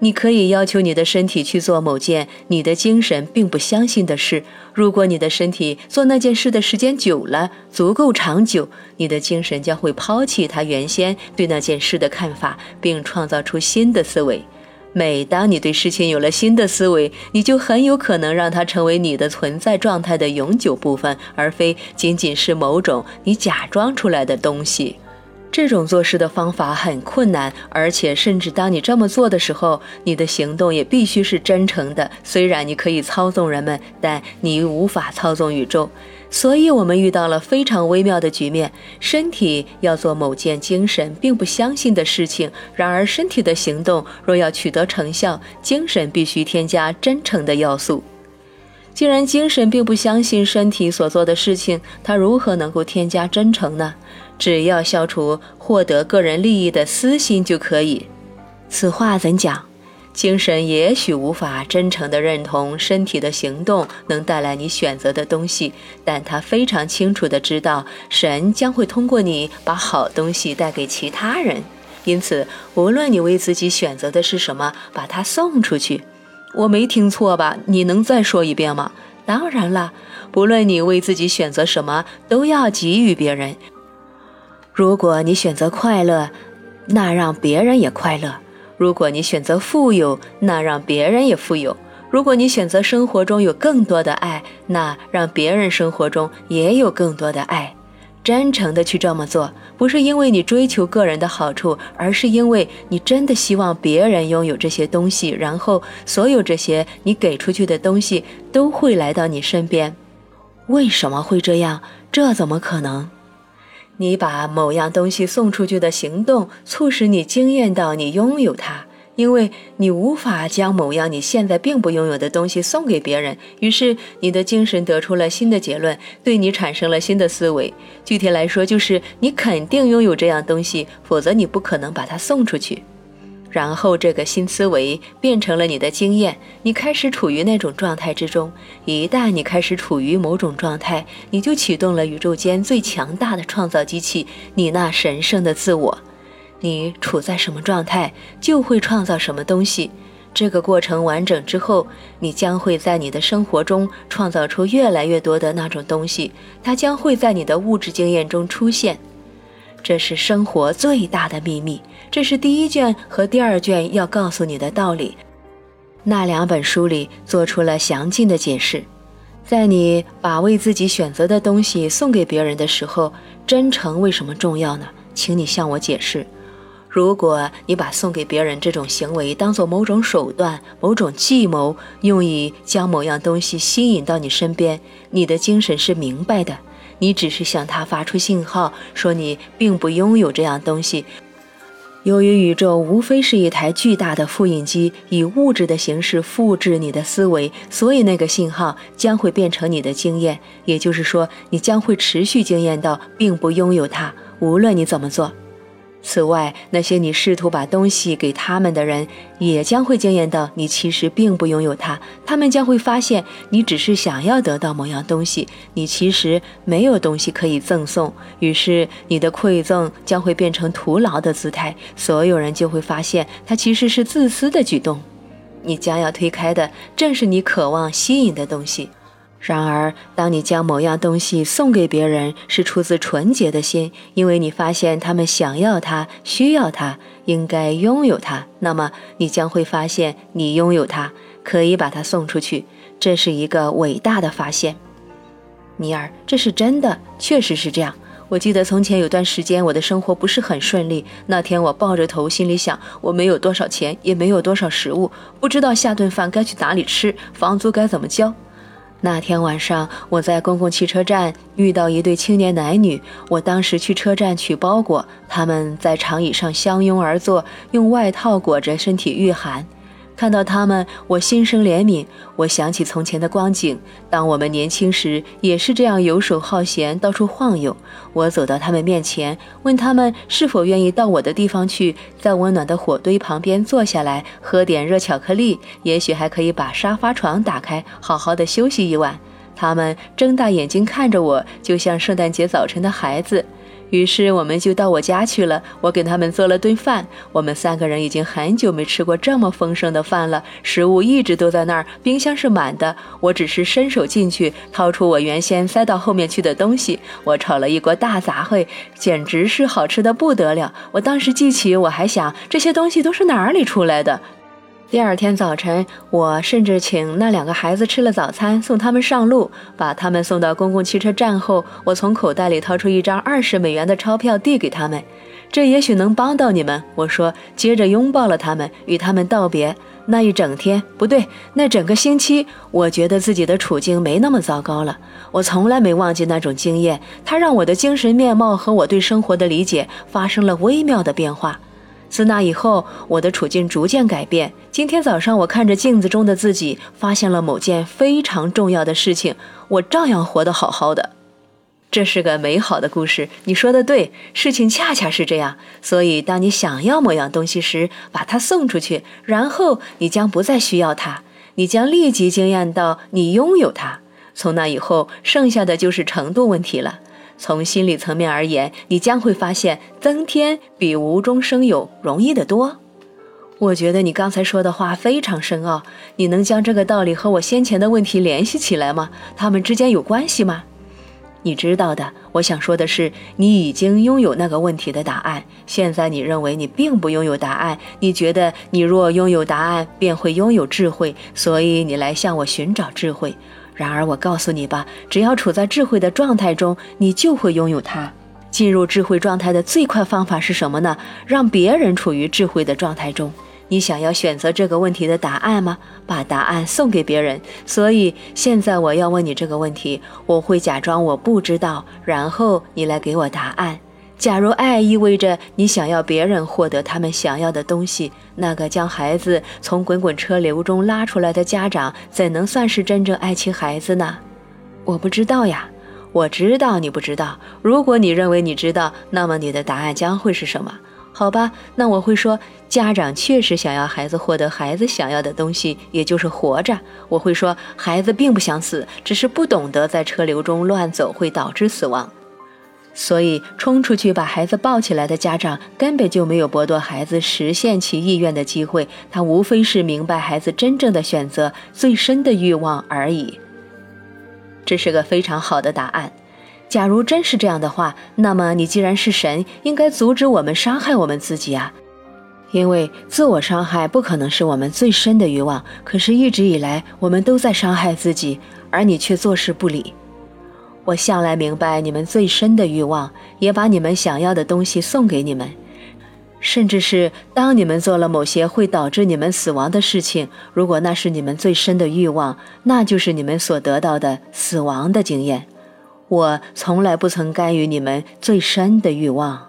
你可以要求你的身体去做某件你的精神并不相信的事。如果你的身体做那件事的时间久了，足够长久，你的精神将会抛弃他原先对那件事的看法，并创造出新的思维。每当你对事情有了新的思维，你就很有可能让它成为你的存在状态的永久部分，而非仅仅是某种你假装出来的东西。这种做事的方法很困难，而且甚至当你这么做的时候，你的行动也必须是真诚的。虽然你可以操纵人们，但你无法操纵宇宙。所以，我们遇到了非常微妙的局面：身体要做某件精神并不相信的事情，然而身体的行动若要取得成效，精神必须添加真诚的要素。既然精神并不相信身体所做的事情，它如何能够添加真诚呢？只要消除获得个人利益的私心就可以。此话怎讲？精神也许无法真诚地认同身体的行动能带来你选择的东西，但他非常清楚地知道，神将会通过你把好东西带给其他人。因此，无论你为自己选择的是什么，把它送出去。我没听错吧？你能再说一遍吗？当然了，不论你为自己选择什么，都要给予别人。如果你选择快乐，那让别人也快乐。如果你选择富有，那让别人也富有；如果你选择生活中有更多的爱，那让别人生活中也有更多的爱。真诚的去这么做，不是因为你追求个人的好处，而是因为你真的希望别人拥有这些东西，然后所有这些你给出去的东西都会来到你身边。为什么会这样？这怎么可能？你把某样东西送出去的行动，促使你惊艳到你拥有它，因为你无法将某样你现在并不拥有的东西送给别人。于是，你的精神得出了新的结论，对你产生了新的思维。具体来说，就是你肯定拥有这样东西，否则你不可能把它送出去。然后，这个新思维变成了你的经验，你开始处于那种状态之中。一旦你开始处于某种状态，你就启动了宇宙间最强大的创造机器——你那神圣的自我。你处在什么状态，就会创造什么东西。这个过程完整之后，你将会在你的生活中创造出越来越多的那种东西，它将会在你的物质经验中出现。这是生活最大的秘密，这是第一卷和第二卷要告诉你的道理。那两本书里做出了详尽的解释。在你把为自己选择的东西送给别人的时候，真诚为什么重要呢？请你向我解释。如果你把送给别人这种行为当做某种手段、某种计谋，用以将某样东西吸引到你身边，你的精神是明白的。你只是向他发出信号，说你并不拥有这样东西。由于宇宙无非是一台巨大的复印机，以物质的形式复制你的思维，所以那个信号将会变成你的经验。也就是说，你将会持续经验到并不拥有它，无论你怎么做。此外，那些你试图把东西给他们的人，也将会惊艳到你其实并不拥有它。他们将会发现你只是想要得到某样东西，你其实没有东西可以赠送。于是，你的馈赠将会变成徒劳的姿态。所有人就会发现，它其实是自私的举动。你将要推开的，正是你渴望吸引的东西。然而，当你将某样东西送给别人，是出自纯洁的心，因为你发现他们想要它、需要它、应该拥有它，那么你将会发现你拥有它，可以把它送出去。这是一个伟大的发现，尼尔，这是真的，确实是这样。我记得从前有段时间，我的生活不是很顺利。那天我抱着头，心里想：我没有多少钱，也没有多少食物，不知道下顿饭该去哪里吃，房租该怎么交。那天晚上，我在公共汽车站遇到一对青年男女。我当时去车站取包裹，他们在长椅上相拥而坐，用外套裹着身体御寒。看到他们，我心生怜悯。我想起从前的光景，当我们年轻时也是这样游手好闲，到处晃悠。我走到他们面前，问他们是否愿意到我的地方去，在温暖的火堆旁边坐下来，喝点热巧克力，也许还可以把沙发床打开，好好的休息一晚。他们睁大眼睛看着我，就像圣诞节早晨的孩子。于是我们就到我家去了。我给他们做了顿饭。我们三个人已经很久没吃过这么丰盛的饭了，食物一直都在那儿，冰箱是满的。我只是伸手进去，掏出我原先塞到后面去的东西。我炒了一锅大杂烩，简直是好吃的不得了。我当时记起，我还想这些东西都是哪里出来的。第二天早晨，我甚至请那两个孩子吃了早餐，送他们上路，把他们送到公共汽车站后，我从口袋里掏出一张二十美元的钞票递给他们。这也许能帮到你们，我说。接着拥抱了他们，与他们道别。那一整天，不对，那整个星期，我觉得自己的处境没那么糟糕了。我从来没忘记那种经验，它让我的精神面貌和我对生活的理解发生了微妙的变化。自那以后，我的处境逐渐改变。今天早上，我看着镜子中的自己，发现了某件非常重要的事情：我照样活得好好的。这是个美好的故事。你说的对，事情恰恰是这样。所以，当你想要某样东西时，把它送出去，然后你将不再需要它，你将立即惊艳到你拥有它。从那以后，剩下的就是程度问题了。从心理层面而言，你将会发现增添比无中生有容易得多。我觉得你刚才说的话非常深奥，你能将这个道理和我先前的问题联系起来吗？它们之间有关系吗？你知道的。我想说的是，你已经拥有那个问题的答案。现在你认为你并不拥有答案，你觉得你若拥有答案，便会拥有智慧，所以你来向我寻找智慧。然而，我告诉你吧，只要处在智慧的状态中，你就会拥有它。进入智慧状态的最快方法是什么呢？让别人处于智慧的状态中。你想要选择这个问题的答案吗？把答案送给别人。所以，现在我要问你这个问题，我会假装我不知道，然后你来给我答案。假如爱意味着你想要别人获得他们想要的东西，那个将孩子从滚滚车流中拉出来的家长，怎能算是真正爱其孩子呢？我不知道呀，我知道你不知道。如果你认为你知道，那么你的答案将会是什么？好吧，那我会说，家长确实想要孩子获得孩子想要的东西，也就是活着。我会说，孩子并不想死，只是不懂得在车流中乱走会导致死亡。所以，冲出去把孩子抱起来的家长根本就没有剥夺孩子实现其意愿的机会，他无非是明白孩子真正的选择、最深的欲望而已。这是个非常好的答案。假如真是这样的话，那么你既然是神，应该阻止我们伤害我们自己啊！因为自我伤害不可能是我们最深的欲望。可是，一直以来我们都在伤害自己，而你却坐视不理。我向来明白你们最深的欲望，也把你们想要的东西送给你们，甚至是当你们做了某些会导致你们死亡的事情，如果那是你们最深的欲望，那就是你们所得到的死亡的经验。我从来不曾干预你们最深的欲望。